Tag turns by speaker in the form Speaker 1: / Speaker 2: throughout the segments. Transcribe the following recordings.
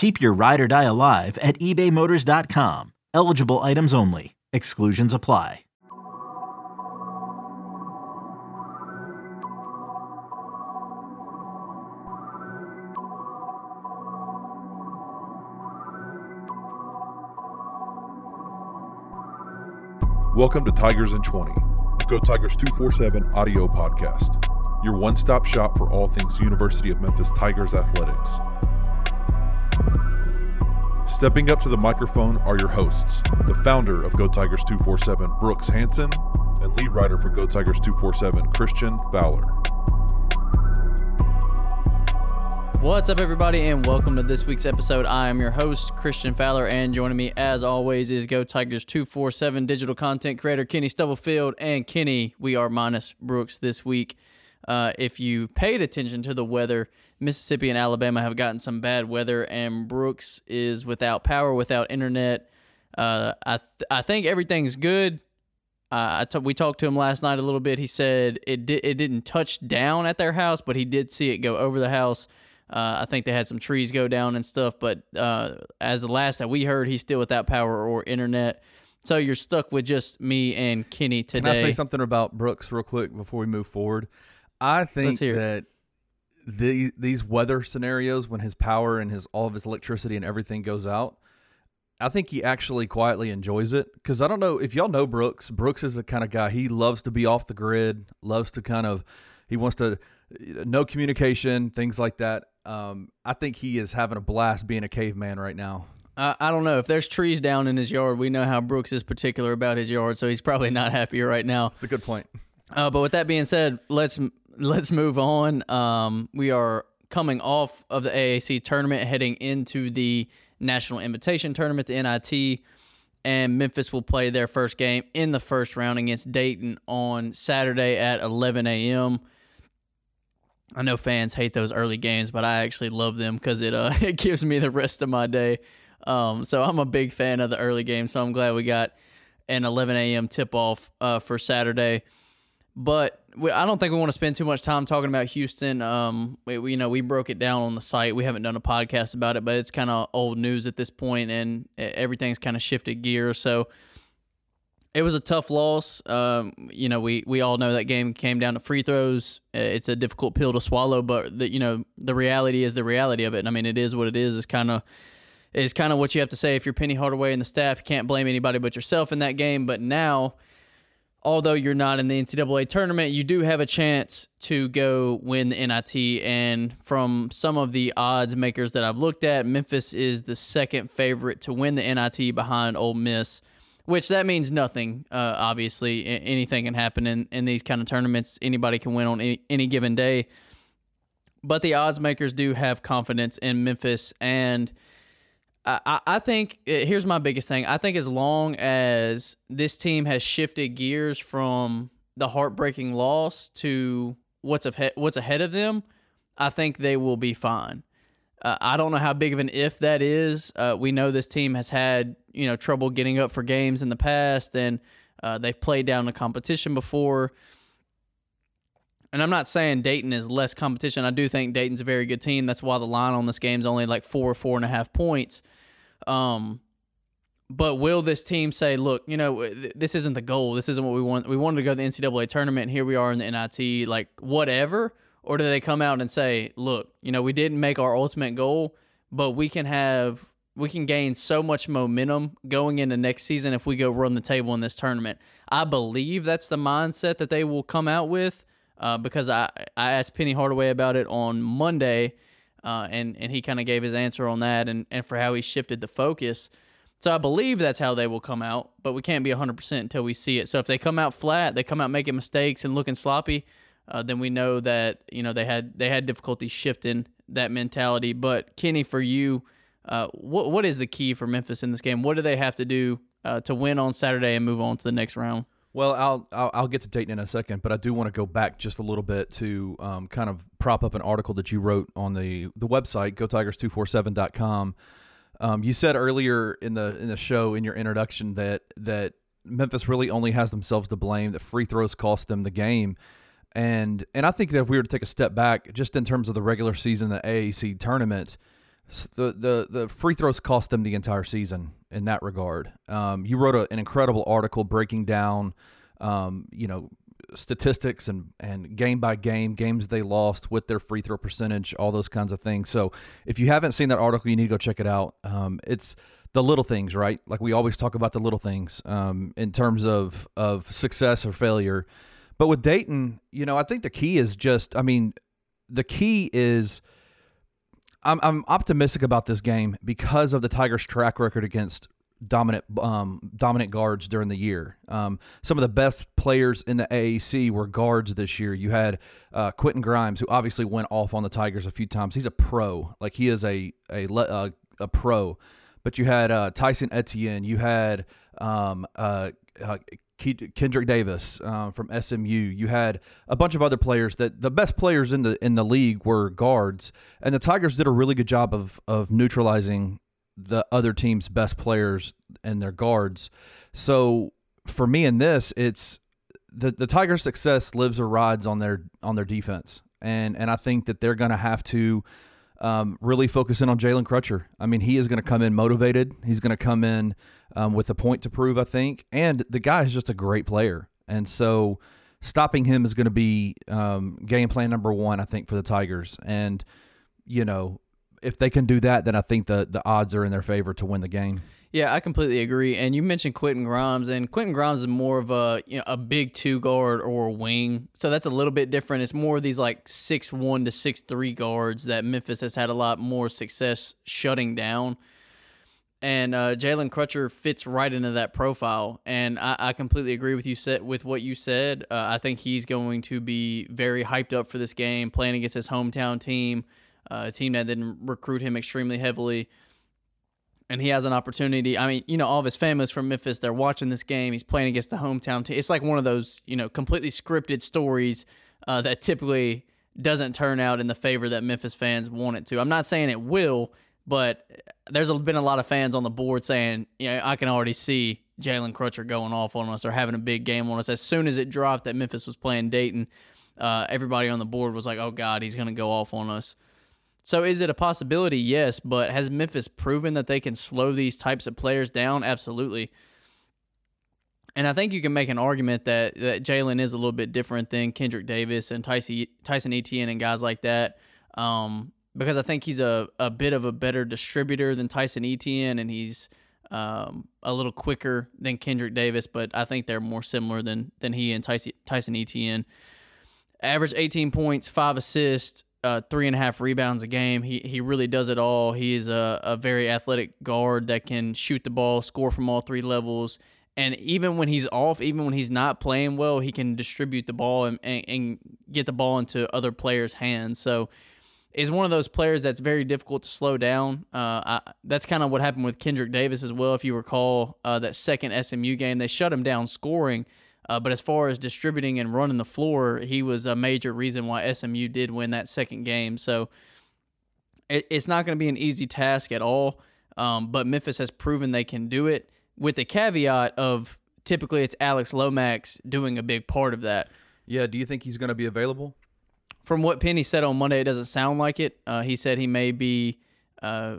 Speaker 1: Keep your ride or die alive at ebaymotors.com. Eligible items only. Exclusions apply.
Speaker 2: Welcome to Tigers in 20, the Go Tigers 247 audio podcast, your one stop shop for all things University of Memphis Tigers athletics. Stepping up to the microphone are your hosts, the founder of Go Tigers 247, Brooks Hanson, and lead writer for Go Tigers 247, Christian Fowler.
Speaker 3: What's up, everybody, and welcome to this week's episode. I am your host, Christian Fowler, and joining me, as always, is Go Tigers 247 digital content creator Kenny Stubblefield. And Kenny, we are minus Brooks this week. Uh, if you paid attention to the weather, Mississippi and Alabama have gotten some bad weather, and Brooks is without power, without internet. Uh, I th- I think everything's good. Uh, I t- we talked to him last night a little bit. He said it di- it didn't touch down at their house, but he did see it go over the house. Uh, I think they had some trees go down and stuff, but uh, as the last that we heard, he's still without power or internet. So you're stuck with just me and Kenny today.
Speaker 4: Can I say something about Brooks real quick before we move forward? I think that the, these weather scenarios, when his power and his all of his electricity and everything goes out, I think he actually quietly enjoys it. Because I don't know if y'all know Brooks. Brooks is the kind of guy he loves to be off the grid, loves to kind of he wants to no communication, things like that. Um, I think he is having a blast being a caveman right now.
Speaker 3: I, I don't know if there's trees down in his yard. We know how Brooks is particular about his yard, so he's probably not happy right now.
Speaker 4: It's a good point.
Speaker 3: Uh, but with that being said, let's let's move on. Um, we are coming off of the AAC tournament, heading into the National Invitation Tournament, the NIT, and Memphis will play their first game in the first round against Dayton on Saturday at 11 a.m. I know fans hate those early games, but I actually love them because it uh it gives me the rest of my day. Um, so I'm a big fan of the early game, So I'm glad we got an 11 a.m. tip off uh, for Saturday. But we, I don't think we want to spend too much time talking about Houston. Um, we, we, you know, we broke it down on the site. We haven't done a podcast about it, but it's kind of old news at this point, and everything's kind of shifted gears. So it was a tough loss. Um, you know, we we all know that game came down to free throws. It's a difficult pill to swallow, but the, you know the reality is the reality of it. And I mean, it is what it is. It's kind of it's kind of what you have to say if you're Penny Hardaway and the staff. You can't blame anybody but yourself in that game. But now, although you're not in the NCAA tournament, you do have a chance to go win the NIT. And from some of the odds makers that I've looked at, Memphis is the second favorite to win the NIT behind Ole Miss which that means nothing. Uh, obviously, anything can happen in, in these kind of tournaments. Anybody can win on any, any given day. But the odds makers do have confidence in Memphis, and I, I- think uh, here's my biggest thing. I think as long as this team has shifted gears from the heartbreaking loss to what's ahead, what's ahead of them, I think they will be fine. Uh, I don't know how big of an if that is. Uh, we know this team has had you know trouble getting up for games in the past, and uh, they've played down the competition before. And I'm not saying Dayton is less competition. I do think Dayton's a very good team. That's why the line on this game is only like four, or four and a half points. Um, but will this team say, look, you know, th- this isn't the goal. This isn't what we want. We wanted to go to the NCAA tournament, here we are in the NIT, like whatever. Or do they come out and say, look, you know, we didn't make our ultimate goal, but we can have we can gain so much momentum going into next season if we go run the table in this tournament. I believe that's the mindset that they will come out with uh, because I, I asked Penny Hardaway about it on Monday, uh, and, and he kind of gave his answer on that and, and for how he shifted the focus. So I believe that's how they will come out, but we can't be 100% until we see it. So if they come out flat, they come out making mistakes and looking sloppy, uh, then we know that you know they had they had difficulty shifting that mentality. But Kenny, for you, uh, what what is the key for Memphis in this game? What do they have to do uh, to win on Saturday and move on to the next round?
Speaker 4: Well, I'll, I'll, I'll get to Dayton in a second, but I do want to go back just a little bit to um, kind of prop up an article that you wrote on the the website gotigers247.com. Um, you said earlier in the in the show in your introduction that that Memphis really only has themselves to blame. That free throws cost them the game, and and I think that if we were to take a step back, just in terms of the regular season, the AAC tournament, the the the free throws cost them the entire season in that regard. Um, you wrote a, an incredible article breaking down, um, you know, statistics and and game by game games they lost with their free throw percentage, all those kinds of things. So if you haven't seen that article, you need to go check it out. Um, it's the little things, right? Like we always talk about the little things um, in terms of of success or failure. But with Dayton, you know, I think the key is just, I mean, the key is. I'm, I'm optimistic about this game because of the Tigers' track record against dominant um, dominant guards during the year. Um, some of the best players in the AAC were guards this year. You had uh, Quentin Grimes, who obviously went off on the Tigers a few times. He's a pro, like he is a a a, a pro. But you had uh, Tyson Etienne. You had um, uh, uh Kendrick Davis uh, from SMU. You had a bunch of other players that the best players in the in the league were guards, and the Tigers did a really good job of of neutralizing the other team's best players and their guards. So for me in this, it's the the Tigers' success lives or rides on their on their defense, and and I think that they're going to have to um, really focus in on Jalen Crutcher. I mean, he is going to come in motivated. He's going to come in um, with a point to prove, I think, and the guy is just a great player, and so stopping him is going to be um, game plan number one, I think, for the Tigers, and you know if they can do that, then I think the the odds are in their favor to win the game.
Speaker 3: Yeah, I completely agree. And you mentioned Quentin Grimes, and Quentin Grimes is more of a you know a big two guard or wing, so that's a little bit different. It's more of these like six one to six three guards that Memphis has had a lot more success shutting down. And uh, Jalen Crutcher fits right into that profile, and I, I completely agree with you set with what you said. Uh, I think he's going to be very hyped up for this game, playing against his hometown team uh, a team that didn't recruit him extremely heavily. And he has an opportunity. I mean, you know, all of his family's from Memphis. They're watching this game. He's playing against the hometown team. It's like one of those, you know, completely scripted stories uh, that typically doesn't turn out in the favor that Memphis fans want it to. I'm not saying it will, but there's been a lot of fans on the board saying, you know, I can already see Jalen Crutcher going off on us or having a big game on us. As soon as it dropped that Memphis was playing Dayton, uh, everybody on the board was like, oh, God, he's going to go off on us. So is it a possibility? Yes, but has Memphis proven that they can slow these types of players down? Absolutely. And I think you can make an argument that, that Jalen is a little bit different than Kendrick Davis and Tyson, Tyson Etienne and guys like that. Um, because I think he's a, a bit of a better distributor than Tyson Etienne and he's um, a little quicker than Kendrick Davis, but I think they're more similar than than he and Tyson, Tyson Etienne. Average 18 points, five assists, uh, three and a half rebounds a game. He he really does it all. He is a, a very athletic guard that can shoot the ball, score from all three levels. And even when he's off, even when he's not playing well, he can distribute the ball and, and, and get the ball into other players' hands. So is one of those players that's very difficult to slow down. Uh, I, that's kind of what happened with Kendrick Davis as well. If you recall uh, that second SMU game, they shut him down scoring – uh, but as far as distributing and running the floor, he was a major reason why SMU did win that second game. So it, it's not going to be an easy task at all. Um, but Memphis has proven they can do it with the caveat of typically it's Alex Lomax doing a big part of that.
Speaker 4: Yeah. Do you think he's going to be available?
Speaker 3: From what Penny said on Monday, it doesn't sound like it. Uh, he said he may be. Uh,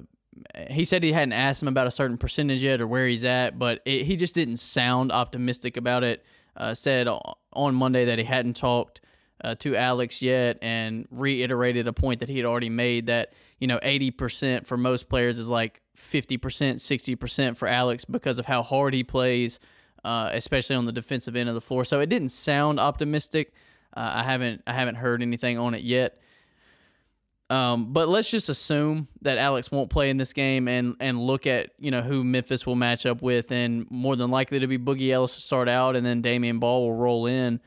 Speaker 3: he said he hadn't asked him about a certain percentage yet or where he's at, but it, he just didn't sound optimistic about it uh, said on Monday that he hadn't talked uh, to Alex yet and reiterated a point that he had already made that, you know, 80% for most players is like 50%, 60% for Alex because of how hard he plays. uh, especially on the defensive end of the floor. So it didn't sound optimistic. Uh, I haven't I haven't heard anything on it yet. Um, but let's just assume that Alex won't play in this game and and look at you know who Memphis will match up with, and more than likely to be Boogie Ellis to start out, and then Damion Baugh will roll in.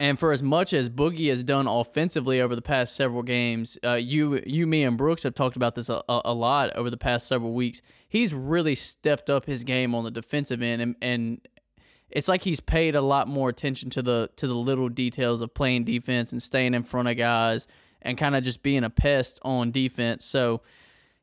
Speaker 3: And for as much as Boogie has done offensively over the past several games, uh, you, you, me, and Brooks have talked about this a, a, lot over the past several weeks. He's really stepped up his game on the defensive end, and, and it's like he's paid a lot more attention to the to the little details of playing defense and staying in front of guys and kind of just being a pest on defense. So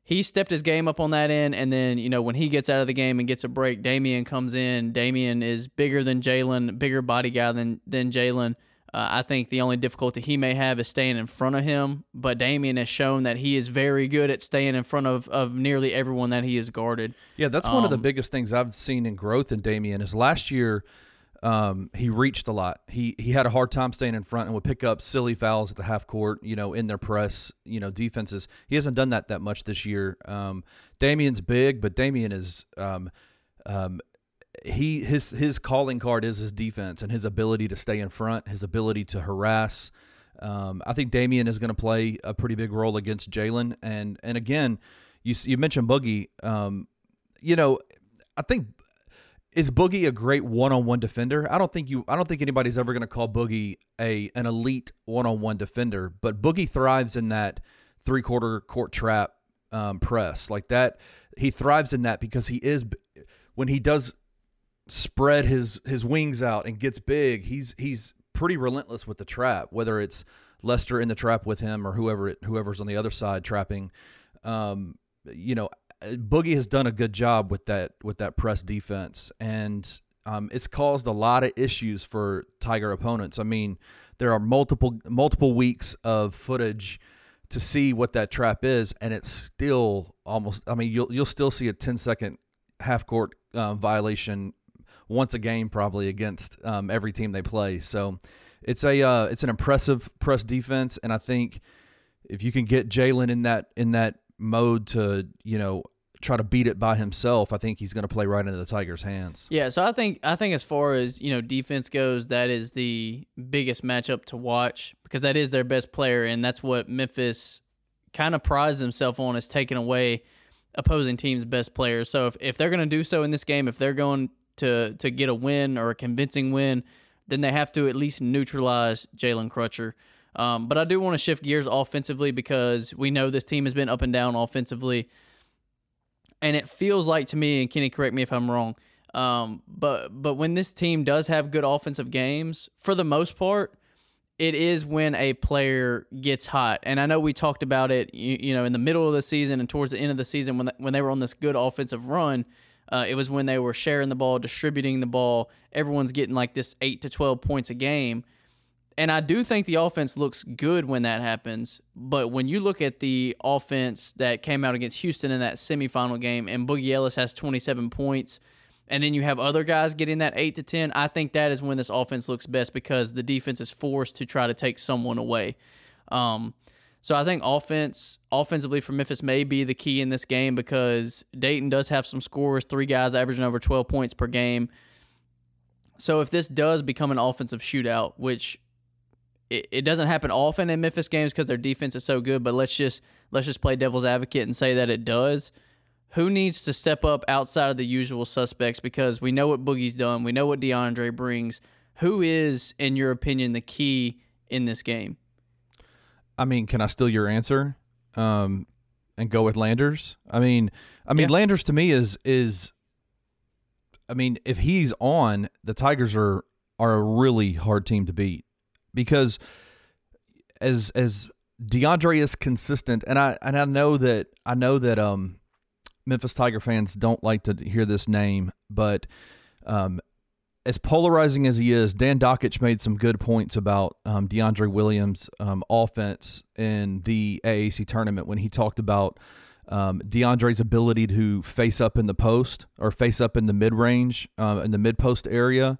Speaker 3: he stepped his game up on that end, and then you know when he gets out of the game and gets a break, Damion comes in. Damion is bigger than Jalen, bigger body guy than than Jalen. Uh, I think the only difficulty he may have is staying in front of him, but Damion has shown that he is very good at staying in front of, of nearly everyone that he has guarded.
Speaker 4: Yeah, that's um, one of the um, biggest things I've seen in growth in Damion is last year um, he reached a lot. He he had a hard time staying in front and would pick up silly fouls at the half court, you know, in their press, you know, defenses. He hasn't done that that much this year. Um, Damion's big, but Damion is um, um, he his his calling card is his defense and his ability to stay in front, his ability to harass. Um, I think Damion is going to play a pretty big role against Jalen, and and again, you you mentioned Boogie. Um, you know, I think is Boogie a great one-on-one defender? I don't think you I don't think anybody's ever going to call Boogie a an elite one-on-one defender, but Boogie thrives in that three-quarter court trap um, press. Like that he thrives in that because he is when he does spread his his wings out and gets big, he's he's pretty relentless with the trap, whether it's Lester in the trap with him or whoever it, whoever's on the other side trapping. Um, you know, Boogie has done a good job with that with that press defense, and um, it's caused a lot of issues for Tiger opponents. I mean, there are multiple multiple weeks of footage to see what that trap is, and it's still almost. I mean, you'll you'll still see a 10 second half court uh, violation once a game probably against um, every team they play. So it's a uh, it's an impressive press defense, and I think if you can get Jalen in that in that mode to you know try to beat it by himself, I think he's going to play right into the Tigers' hands.
Speaker 3: Yeah, so I think I think as far as you know defense goes, that is the biggest matchup to watch because that is their best player, and that's what Memphis kind of prides himself on is taking away opposing teams' best players. So if, if they're going to do so in this game, if they're going to to get a win or a convincing win, then they have to at least neutralize Jalen Crutcher. Um, but I do want to shift gears offensively because we know this team has been up and down offensively and it feels like to me, and Kenny, correct me if I'm wrong, um, but but when this team does have good offensive games, for the most part, it is when a player gets hot. And I know we talked about it, you, you know, in the middle of the season and towards the end of the season when when they were on this good offensive run. Uh, it was when they were sharing the ball, distributing the ball. Everyone's getting like this eight to twelve points a game and I do think the offense looks good when that happens. But when you look at the offense that came out against Houston in that semifinal game, and Boogie Ellis has 27 points, and then you have other guys getting that 8 to 10, I think that is when this offense looks best because the defense is forced to try to take someone away. Um, so I think offense, offensively for Memphis may be the key in this game because Dayton does have some scores, three guys averaging over 12 points per game. So if this does become an offensive shootout, which it, it doesn't happen often in Memphis games because their defense is so good. But let's just let's just play devil's advocate and say that it does. Who needs to step up outside of the usual suspects? Because we know what Boogie's done. We know what DeAndre brings. Who is, in your opinion, the key in this game?
Speaker 4: I mean, can I steal your answer um, and go with Landers? I mean, I mean, yeah. Landers to me is is. I mean, if he's on, the Tigers are are a really hard team to beat because as as DeAndre is consistent, and I and I know that I know that um Memphis Tiger fans don't like to hear this name, but um as polarizing as he is, Dan Dakich made some good points about um, DeAndre Williams' um, offense in the AAC tournament when he talked about um, DeAndre's ability to face up in the post or face up in the mid range, uh, in the mid post area.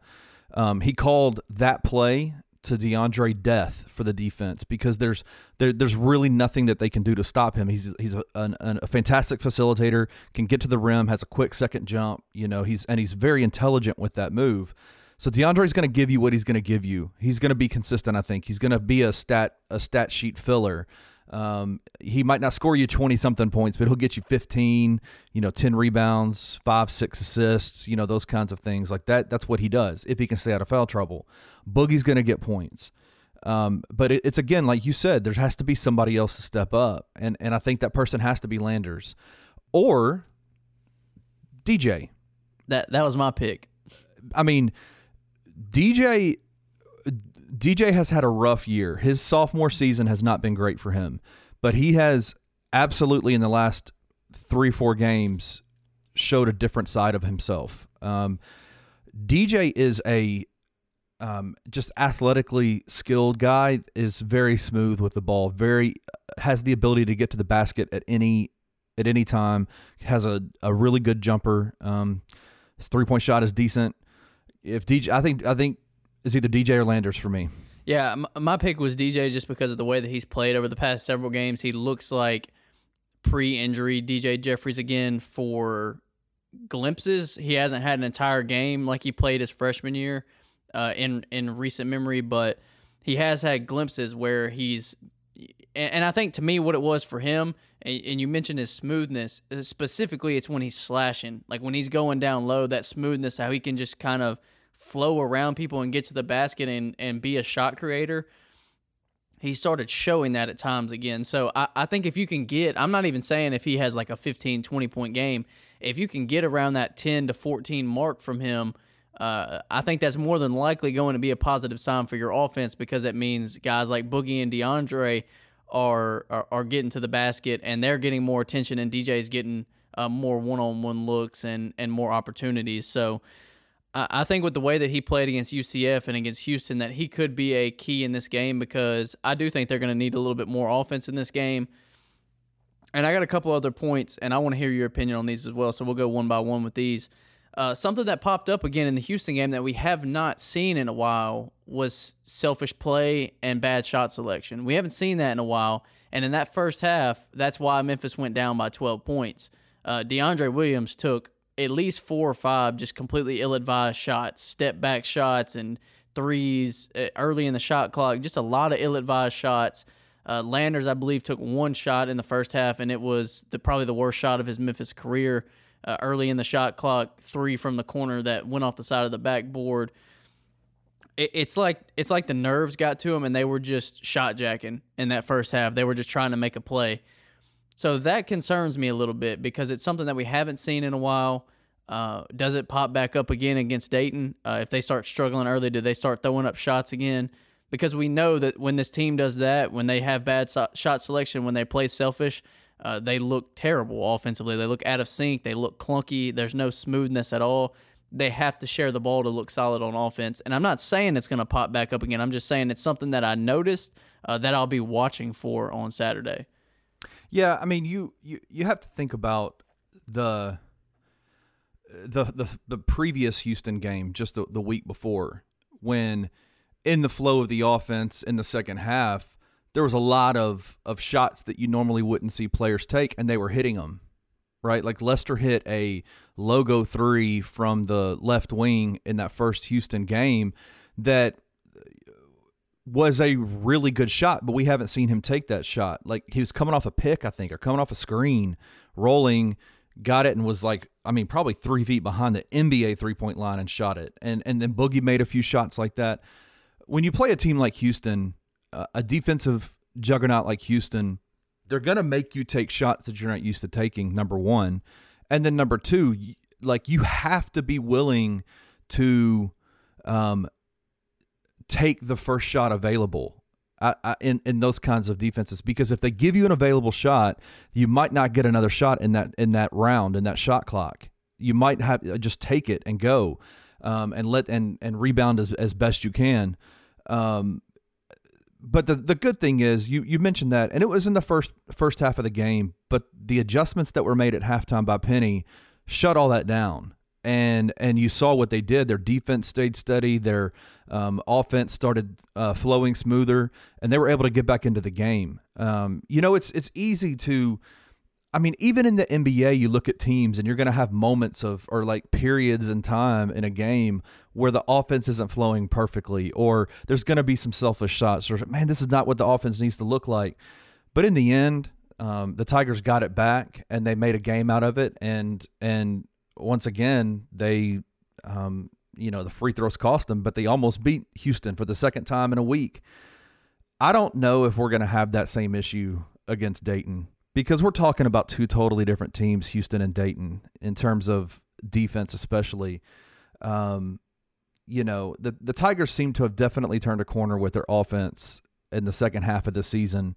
Speaker 4: Um, he called that play to DeAndre death for the defense because there's there, there's really nothing that they can do to stop him. He's he's a, an, a fantastic facilitator, can get to the rim, has a quick second jump. You know, he's and he's very intelligent with that move. So DeAndre's going to give you what he's going to give you. He's going to be consistent. I think he's going to be a stat a stat sheet filler. Um, he might not score you 20 something points, but he'll get you 15, you know, 10 rebounds, five, six assists, you know, those kinds of things like that. That's what he does if he can stay out of foul trouble. Boogie's going to get points. Um, but it, it's again, like you said, there has to be somebody else to step up. And, and I think that person has to be Landers or DJ.
Speaker 3: That, that was my pick.
Speaker 4: I mean, DJ DJ has had a rough year. His sophomore season has not been great for him, but he has absolutely in the last three four games showed a different side of himself. Um, DJ is a um, just athletically skilled guy. Is very smooth with the ball. Very has the ability to get to the basket at any at any time. Has a, a really good jumper. Um, his three point shot is decent. If DJ, I think I think is either DJ or Landers for me.
Speaker 3: Yeah, my pick was DJ just because of the way that he's played over the past several games. He looks like pre-injury DJ Jeffries again for glimpses. He hasn't had an entire game like he played his freshman year uh, in in recent memory, but he has had glimpses where he's. And I think to me, what it was for him, and you mentioned his smoothness specifically, it's when he's slashing, like when he's going down low, that smoothness, how he can just kind of flow around people and get to the basket and, and be a shot creator, he started showing that at times again. So I, I think if you can get, I'm not even saying if he has like a 15, 20 point game, if you can get around that 10 to 14 mark from him, uh, I think that's more than likely going to be a positive sign for your offense because it means guys like Boogie and DeAndre are, are, are getting to the basket and they're getting more attention and DJ's getting uh, more one on one looks and, and more opportunities. So I think with the way that he played against UCF and against Houston, that he could be a key in this game because I do think they're going to need a little bit more offense in this game. And I got a couple other points, and I want to hear your opinion on these as well. So we'll go one by one with these. Uh, something that popped up again in the Houston game that we have not seen in a while was selfish play and bad shot selection. We haven't seen that in a while. And in that first half, that's why Memphis went down by 12 points. Uh, DeAndre Williams took at least four or five just completely ill-advised shots, step back shots, and threes uh, early in the shot clock. Just a lot of ill-advised shots. Uh, Landers, I believe, took one shot in the first half, and it was the, probably the worst shot of his Memphis career. Uh, early in the shot clock, three from the corner that went off the side of the backboard. It, it's like it's like the nerves got to him, and they were just shot jacking in that first half. They were just trying to make a play. So that concerns me a little bit because it's something that we haven't seen in a while. Uh, does it pop back up again against Dayton? Uh, if they start struggling early, do they start throwing up shots again? Because we know that when this team does that, when they have bad so- shot selection, when they play selfish, uh, they look terrible offensively. They look out of sync. They look clunky. There's no smoothness at all. They have to share the ball to look solid on offense. And I'm not saying it's going to pop back up again. I'm just saying it's something that I noticed uh, that I'll be watching for on Saturday.
Speaker 4: Yeah, I mean, you you you have to think about the the the the previous Houston game just the, the week before when in the flow of the offense in the second half there was a lot of of shots that you normally wouldn't see players take and they were hitting them right? Like Lester hit a logo 3 from the left wing in that first Houston game that was a really good shot, but we haven't seen him take that shot. Like he was coming off a pick, I think, or coming off a screen, rolling, got it, and was like, I mean, probably three feet behind the NBA three point line and shot it. And and then Boogie made a few shots like that. When you play a team like Houston, uh, a defensive juggernaut like Houston, they're gonna make you take shots that you're not used to taking. Number one, and then number two, like you have to be willing to um, take the first shot available uh, uh, in in those kinds of defenses because if they give you an available shot, you might not get another shot in that in that round in that shot clock. You might have uh, just take it and go, um, and let and and rebound as as best you can. Um, but the the good thing is you you mentioned that, and it was in the first first half of the game. But the adjustments that were made at halftime by Penny shut all that down. And and you saw what they did. Their defense stayed steady. Their um, offense started uh, flowing smoother, and they were able to get back into the game. Um, you know, it's it's easy to. I mean, even in the NBA, you look at teams and you're going to have moments of, or like periods in time in a game where the offense isn't flowing perfectly, or there's going to be some selfish shots, or man, this is not what the offense needs to look like. But in the end, um, the Tigers got it back and they made a game out of it. And and once again, they, um, you know, the free throws cost them, but they almost beat Houston for the second time in a week. I don't know if we're going to have that same issue against Dayton because we're talking about two totally different teams, Houston and Dayton, in terms of defense, especially. Um, you know, the the Tigers seem to have definitely turned a corner with their offense in the second half of the season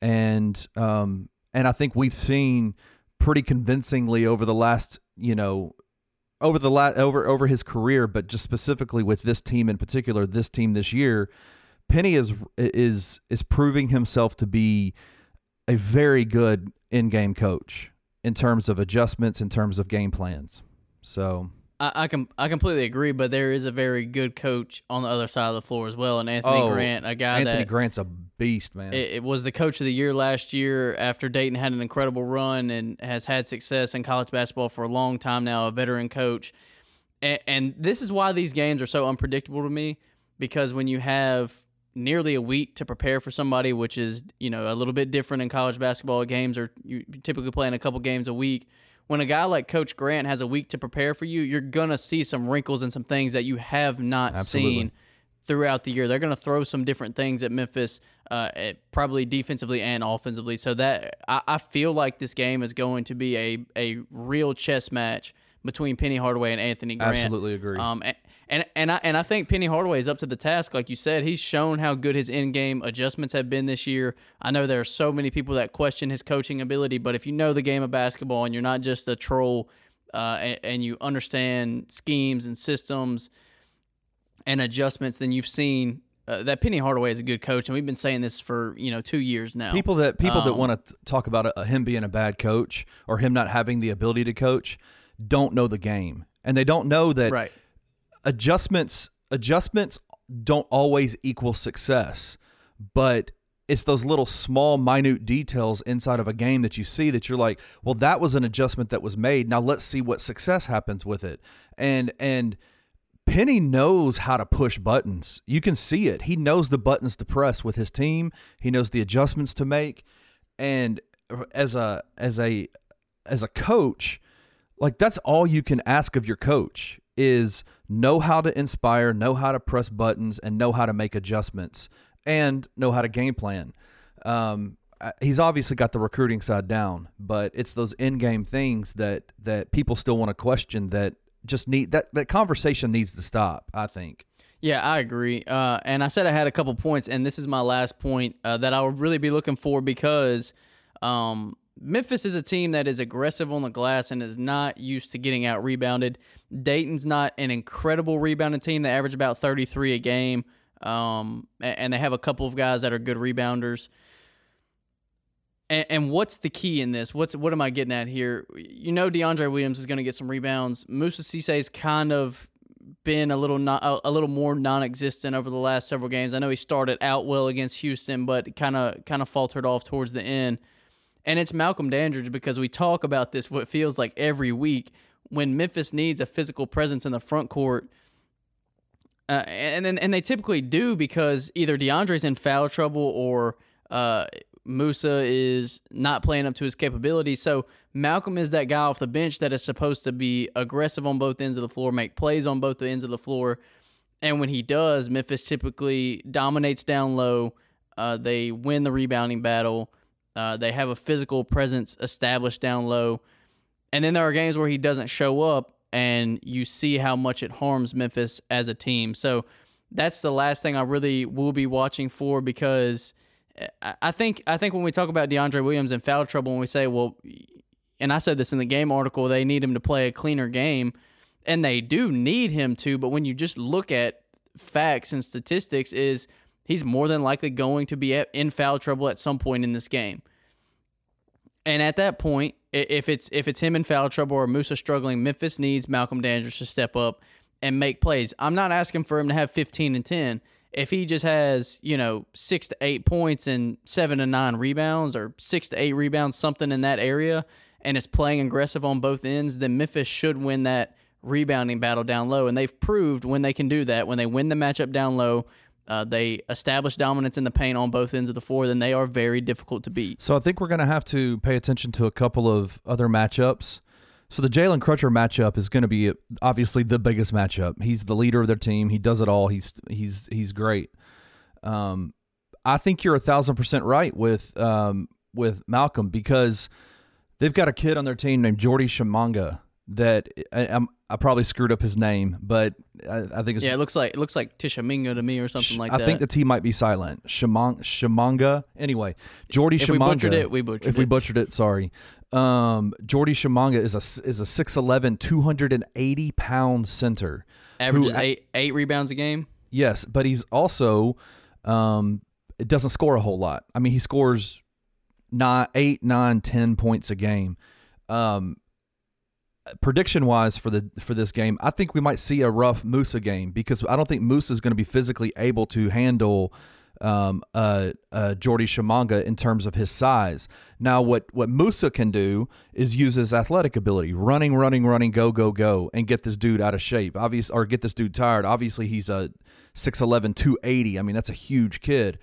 Speaker 4: and um, and I think we've seen pretty convincingly over the last you know over the la- over over his career, but just specifically with this team in particular, this team this year, Penny is is is proving himself to be a very good in-game coach in terms of adjustments, in terms of game plans. So
Speaker 3: I, I can I completely agree, but there is a very good coach on the other side of the floor as well, and Anthony
Speaker 4: Oh,
Speaker 3: Grant, a guy
Speaker 4: Anthony
Speaker 3: that
Speaker 4: Grant's a beast, man.
Speaker 3: it, it was the coach of the year last year after Dayton had an incredible run and has had success in college basketball for a long time now, a veteran coach. And, and this is why these games are so unpredictable to me because when you have nearly a week to prepare for somebody, which is you know a little bit different in college basketball. Games or you typically playing a couple games a week. When a guy like Coach Grant has a week to prepare for you, you're gonna see some wrinkles and some things that you have not
Speaker 4: Absolutely.
Speaker 3: seen throughout the year. They're going to throw some different things at Memphis, uh, at probably defensively and offensively. So that I, I feel like this game is going to be a a real chess match between Penny Hardaway and Anthony Grant.
Speaker 4: Absolutely agree.
Speaker 3: Um, and, and I and I think Penny Hardaway is up to the task, like you said. He's shown how good his in-game adjustments have been this year. I know there are so many people that question his coaching ability, but if you know the game of basketball and you're not just a troll, uh, and, and you understand schemes and systems and adjustments, then you've seen uh, that Penny Hardaway is a good coach, and we've been saying this for you know two years now.
Speaker 4: People that people that
Speaker 3: Um,
Speaker 4: want to talk about uh him being a bad coach or him not having the ability to coach don't know the game, and they don't know that
Speaker 3: right?
Speaker 4: Adjustments adjustments don't always equal success, but it's those little small minute details inside of a game that you see that you're like, well, that was an adjustment that was made. Now let's see what success happens with it. And and Penny knows how to push buttons. You can see it. He knows the buttons to press with his team. He knows the adjustments to make. And as a as a as a coach, like that's all you can ask of your coach is know how to inspire, know how to press buttons, and know how to make adjustments, and know how to game plan. Um, he's obviously got the recruiting side down, but it's those in-game things that that people still want to question. That just need that that conversation needs to stop. I think.
Speaker 3: Yeah, I agree. Uh, and I said I had a couple points, and this is my last point uh, that I would really be looking for because um, Memphis is a team that is aggressive on the glass and is not used to getting out rebounded. Dayton's not an incredible rebounding team. They average about 33 a game, um, and they have a couple of guys that are good rebounders. And, what's the key in this? What's what am I getting at here? You know, DeAndre Williams is going to get some rebounds. Moussa Cisse's kind of been a little not a little more non-existent over the last several games. I know he started out well against Houston, but kind of kind of faltered off towards the end. And it's Malcolm Dandridge because we talk about this what feels like every week when Memphis needs a physical presence in the front court. Uh, and and and they typically do because either DeAndre's in foul trouble or uh, Moussa is not playing up to his capabilities. So Malcolm is that guy off the bench that is supposed to be aggressive on both ends of the floor, make plays on both the ends of the floor. And when he does, Memphis typically dominates down low. Uh, they win the rebounding battle. Uh, they have a physical presence established down low. And then there are games where he doesn't show up, and you see how much it harms Memphis as a team. So that's the last thing I really will be watching for because I I think I think when we talk about DeAndre Williams and foul trouble, when we say, well, and I said this in the game article, they need him to play a cleaner game, and they do need him to. But when you just look at facts and statistics, is he's more than likely going to be in foul trouble at some point in this game. And at that point, if it's if it's him in foul trouble or Moussa struggling, Memphis needs Malcolm Dandridge to step up and make plays. I'm not asking for him to have 15 and 10. If he just has, you know, six to eight points and seven to nine rebounds or six to eight rebounds, something in that area, and is playing aggressive on both ends, then Memphis should win that rebounding battle down low. And they've proved when they can do that, when they win the matchup down low, uh, they establish dominance in the paint on both ends of the floor, then they are very difficult to beat.
Speaker 4: So I think we're going to have to pay attention to a couple of other matchups. So the Jalen Crutcher matchup is going to be obviously the biggest matchup. He's the leader of their team. He does it all. He's he's he's great. Um, I think you're a thousand percent right with um, with Malcolm because they've got a kid on their team named Jordy Tshimanga that I, I probably screwed up his name, but I, I think it's
Speaker 3: yeah. It looks like it looks like Tishaminga to me or something like that.
Speaker 4: I think the T might be silent. Shamang, Shamanga. Anyway, Jordy
Speaker 3: if
Speaker 4: Shamanga.
Speaker 3: we butchered it, we butchered
Speaker 4: if
Speaker 3: it.
Speaker 4: we butchered it, sorry. Um, Jordy Tshimanga is a is a 6'11", 280 pound center.
Speaker 3: Averages
Speaker 4: who-
Speaker 3: eight eight rebounds a game.
Speaker 4: Yes, but he's also um, it doesn't score a whole lot. I mean, he scores nine, eight, nine, ten points a game. Um, prediction wise for the for this game, I think we might see a rough Moussa game because I don't think Moussa is going to be physically able to handle um, uh, uh, Jordy Tshimanga in terms of his size. Now, what what Moussa can do is use his athletic ability, running, running, running, go, go, go, and get this dude out of shape. Obvious or get this dude tired. Obviously, he's a 6'11", 280. I mean, that's a huge kid.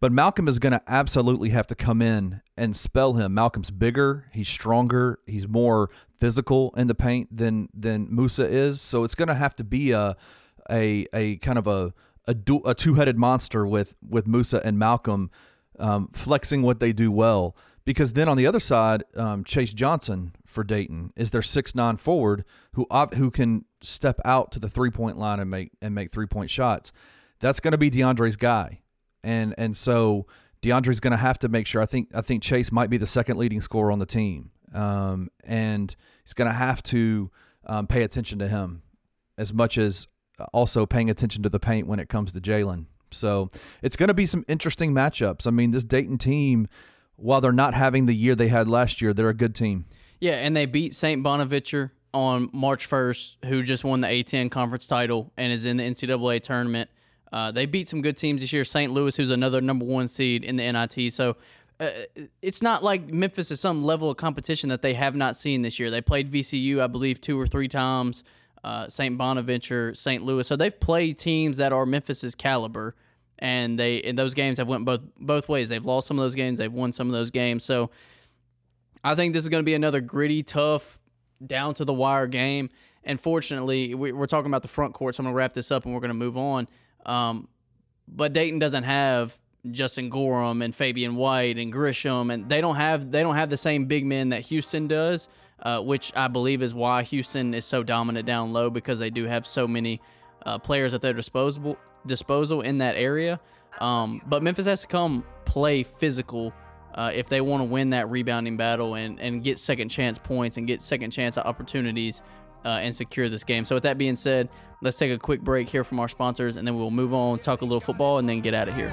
Speaker 4: But Malcolm is going to absolutely have to come in and spell him. Malcolm's bigger, he's stronger, he's more physical in the paint than than Moussa is. So it's going to have to be a a a kind of a a, du- a two headed monster with with Moussa and Malcolm um, flexing what they do well. Because then on the other side, um, Chase Johnson for Dayton is their six nine forward who who can step out to the three point line and make and make three point shots. That's going to be DeAndre's guy and and so DeAndre's going to have to make sure. I think I think Chase might be the second leading scorer on the team, um, and he's going to have to um, pay attention to him as much as also paying attention to the paint when it comes to Jalen. So it's going to be some interesting matchups. I mean, this Dayton team, while they're not having the year they had last year, they're a good team.
Speaker 3: Yeah, and they beat St. Bonaventure on March 1st, who just won the A10 conference title and is in the NCAA tournament. Uh, they beat some good teams this year. St. Louis, who's another number one seed in the NIT. So uh, it's not like Memphis is some level of competition that they have not seen this year. They played VCU, I believe, two or three times. Uh, St. Bonaventure, St. Louis. So they've played teams that are Memphis's caliber, and they in those games have went both both ways. They've lost some of those games. They've won some of those games. So I think this is going to be another gritty, tough, down to the wire game. And fortunately, we, we're talking about the front court, so I'm going to wrap this up and we're going to move on. Um, but Dayton doesn't have Justin Gorham and Fabian White and Gresham, and they don't have they don't have the same big men that Houston does, uh, which I believe is why Houston is so dominant down low because they do have so many uh, players at their disposable disposal in that area. Um, but Memphis has to come play physical uh, if they want to win that rebounding battle and, and get second chance points and get second chance opportunities uh, and secure this game. So, with that being said, let's take a quick break here from our sponsors and then we'll move on, talk a little football, and then get out of here.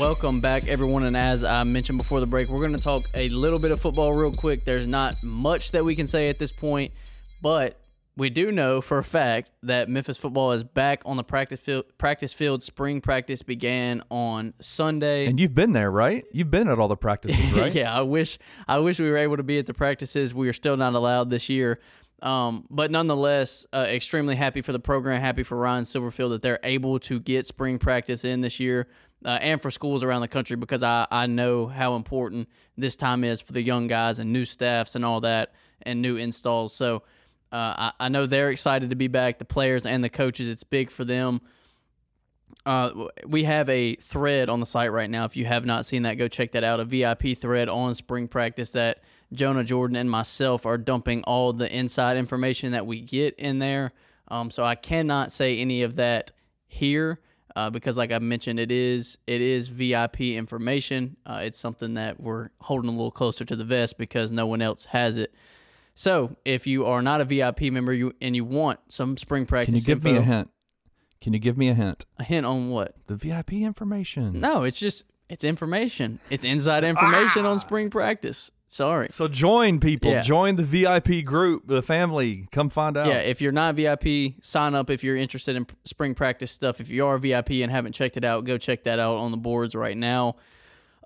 Speaker 3: Welcome back, everyone. And as I mentioned before the break, we're going to talk a little bit of football real quick. There's not much that we can say at this point, but we do know for a fact that Memphis football is back on the practice field. Practice field. Spring practice began on Sunday.
Speaker 4: And you've been there, right? You've been at all the practices, right?
Speaker 3: yeah, I wish I wish we were able to be at the practices. We are still not allowed this year. Um, but nonetheless, uh, extremely happy for the program, happy for Ryan Silverfield that they're able to get spring practice in this year uh, and for schools around the country because I, I know how important this time is for the young guys and new staffs and all that and new installs. So uh, I, I know they're excited to be back, the players and the coaches. It's big for them. Uh, we have a thread on the site right now. If you have not seen that, go check that out. A VIP thread on spring practice that Jonah Jordan and myself are dumping all the inside information that we get in there. Um, so I cannot say any of that here uh, because, like I mentioned, it is it is VIP information. Uh, it's something that we're holding a little closer to the vest because no one else has it. So if you are not a VIP member you, and you want some spring practice,
Speaker 4: Can you give
Speaker 3: info,
Speaker 4: me a hint? Can you give me a hint?
Speaker 3: A hint on what?
Speaker 4: The VIP information.
Speaker 3: No, it's just it's information. It's inside information on spring practice. Sorry.
Speaker 4: So join people.
Speaker 3: Yeah.
Speaker 4: Join the VIP group, the family. Come find out.
Speaker 3: Yeah, if you're not VIP, sign up if you're interested in spring practice stuff. If you are VIP and haven't checked it out, go check that out on the boards right now.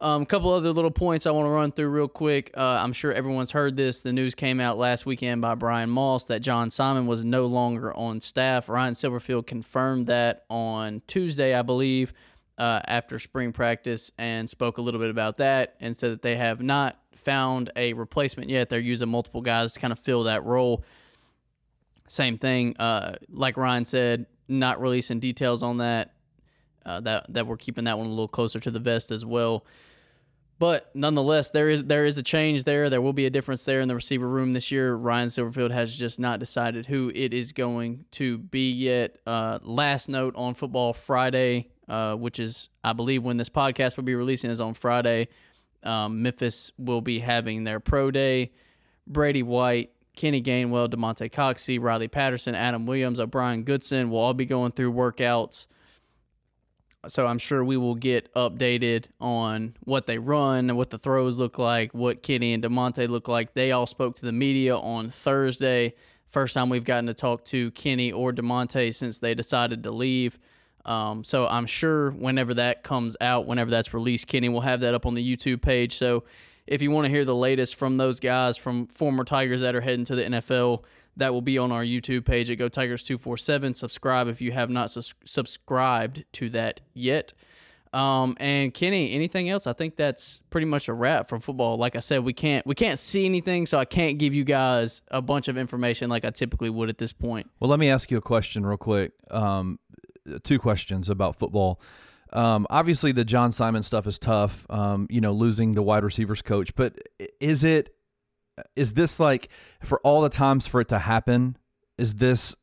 Speaker 3: A um, couple other little points I want to run through real quick. Uh, I'm sure everyone's heard this. The news came out last weekend by Brian Moss that John Simon was no longer on staff. Ryan Silverfield confirmed that on Tuesday, I believe, uh, after spring practice, and spoke a little bit about that and said that they have not found a replacement yet. They're using multiple guys to kind of fill that role. Same thing, uh, like Ryan said, not releasing details on that. Uh, that that we're keeping that one a little closer to the vest as well. But nonetheless, there is there is a change there. There will be a difference there in the receiver room this year. Ryan Silverfield has just not decided who it is going to be yet. Uh, last note on Football Friday, uh, which is I believe when this podcast will be releasing is on Friday. Um, Memphis will be having their pro day. Brady White, Kenny Gainwell, Damonte Coxie, Riley Patterson, Adam Williams, O'Brien Goodson will all be going through workouts. So I'm sure we will get updated on what they run, and what the throws look like, what Kenny and Damonte look like. They all spoke to the media on Thursday. First time we've gotten to talk to Kenny or Damonte since they decided to leave. Um, so I'm sure whenever that comes out, whenever that's released, Kenny will have that up on the YouTube page. So if you want to hear the latest from those guys, from former Tigers that are heading to the NFL, that will be on our YouTube page at Go Tigers 247. Subscribe if you have not sus- subscribed to that yet. Um, and Kenny, anything else? I think that's pretty much a wrap from football. Like I said, we can't we can't see anything, so I can't give you guys a bunch of information like I typically would at this point.
Speaker 4: Well, let me ask you a question real quick. Um, two questions about football. Um, obviously, the John Simon stuff is tough. Um, you know, losing the wide receivers coach, but is it is this like for all the times for it to happen? Is this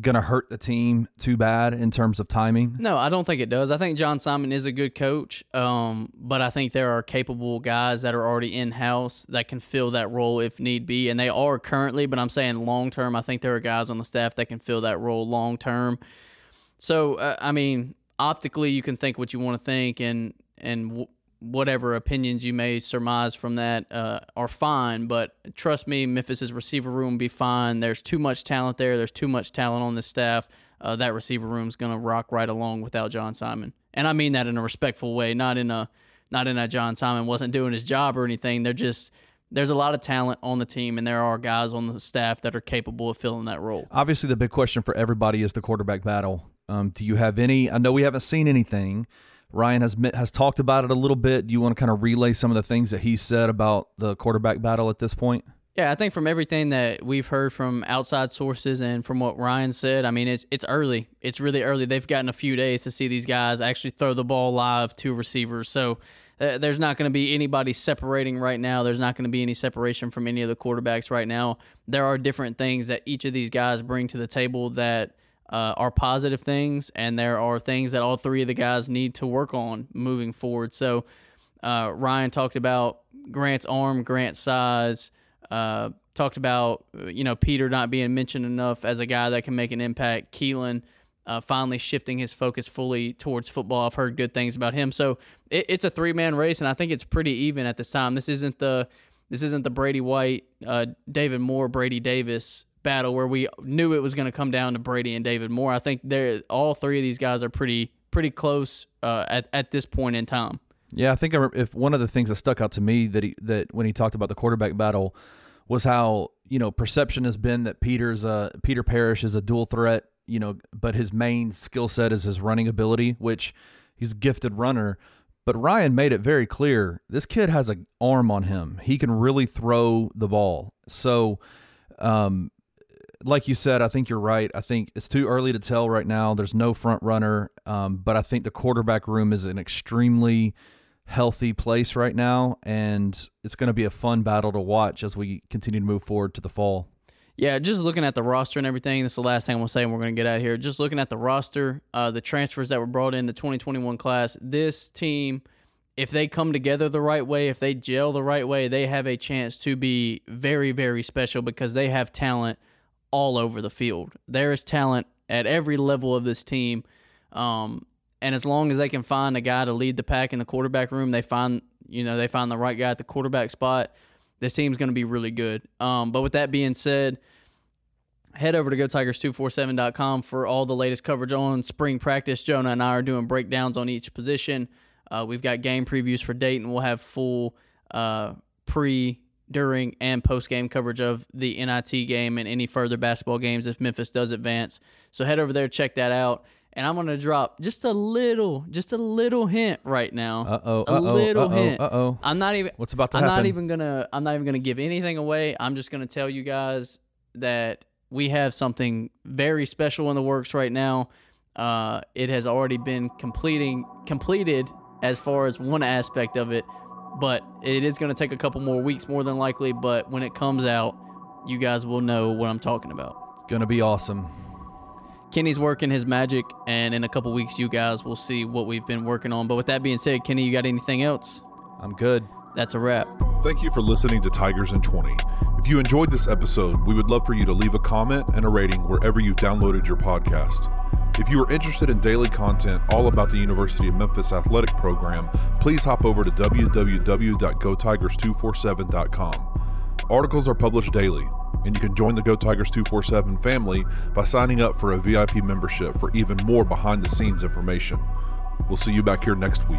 Speaker 4: gonna hurt the team too bad in terms of timing?
Speaker 3: No, I don't think it does. I think John Simon is a good coach, um, but I think there are capable guys that are already in house that can fill that role if need be, and they are currently. But I'm saying long term, I think there are guys on the staff that can fill that role long term. So uh, I mean, optically, you can think what you want to think, and and w- whatever opinions you may surmise from that uh, are fine. But trust me, Memphis's receiver room be fine. There's too much talent there. There's too much talent on this staff. Uh, that receiver room's gonna rock right along without John Simon, and I mean that in a respectful way, not in a not in a John Simon wasn't doing his job or anything. They're just there's a lot of talent on the team, and there are guys on the staff that are capable of filling that role.
Speaker 4: Obviously, the big question for everybody is the quarterback battle. Um, do you have any? I know we haven't seen anything. Ryan has has talked about it a little bit. Do you want to kind of relay some of the things that he said about the quarterback battle at this point?
Speaker 3: Yeah, I think from everything that we've heard from outside sources and from what Ryan said, I mean it's it's early. It's really early. They've gotten a few days to see these guys actually throw the ball live to receivers. So uh, there's not going to be anybody separating right now. There's not going to be any separation from any of the quarterbacks right now. There are different things that each of these guys bring to the table that uh, are positive things, and there are things that all three of the guys need to work on moving forward. So uh, Ryan talked about Grant's arm, Grant's size. Uh, talked about you know Peter not being mentioned enough as a guy that can make an impact. Keelan uh, finally shifting his focus fully towards football. I've heard good things about him. So it, it's a three man race, and I think it's pretty even at this time. This isn't the this isn't the Brady White, uh, David Moore, Brady Davis battle where we knew it was going to come down to Brady and David Moore. I think they're all three of these guys are pretty pretty close uh, at at this point in time.
Speaker 4: Yeah, I think I if one of the things that stuck out to me that he that when he talked about the quarterback battle was how you know perception has been that Peter's a Peter Parrish is a dual threat, you know, but his main skill set is his running ability, which he's a gifted runner. But Ryan made it very clear this kid has an arm on him. He can really throw the ball. So, um, like you said, I think you're right. I think it's too early to tell right now. There's no front runner, um, but I think the quarterback room is an extremely healthy place right now, and it's going to be a fun battle to watch as we continue to move forward to the fall.
Speaker 3: Yeah, just looking at the roster and everything, this is the last thing I'm to say, and we're going to get out here. Just looking at the roster, uh, the transfers that were brought in, the 2021 class, this team, if they come together the right way, if they gel the right way, they have a chance to be very, very special because they have talent all over the field. There is talent at every level of this team. Um, and as long as they can find a guy to lead the pack in the quarterback room, they find you know they find the right guy at the quarterback spot. This team's going to be really good. Um, but with that being said, head over to GoTigers247.com for all the latest coverage on spring practice. Jonah and I are doing breakdowns on each position. Uh, we've got game previews for Dayton. We'll have full uh, pre, during, and post game coverage of the NIT game and any further basketball games if Memphis does advance. So head over there, check that out and I'm gonna drop just a little, just a little hint right now.
Speaker 4: Uh oh.
Speaker 3: A little hint.
Speaker 4: Uh oh.
Speaker 3: I'm not even.
Speaker 4: What's about to
Speaker 3: I'm
Speaker 4: happen?
Speaker 3: not even gonna. I'm not even gonna give anything away. I'm just gonna tell you guys that we have something very special in the works right now. Uh, it has already been completing completed as far as one aspect of it, but it is going to take a couple more weeks more than likely. But when it comes out, you guys will know what I'm talking about.
Speaker 4: It's gonna be awesome.
Speaker 3: Kenny's working his magic, and in a couple weeks, you guys will see what we've been working on. But with that being said, Kenny, you got anything else?
Speaker 4: I'm good.
Speaker 3: That's a wrap.
Speaker 2: Thank you for listening to Tigers in 20. If you enjoyed this episode, we would love for you to leave a comment and a rating wherever you downloaded your podcast. If you are interested in daily content all about the University of Memphis athletic program, please hop over to www.gotigers247.com. Articles are published daily, and you can join the Go Tigers 247 family by signing up for a VIP membership for even more behind the scenes information. We'll see you back here next week.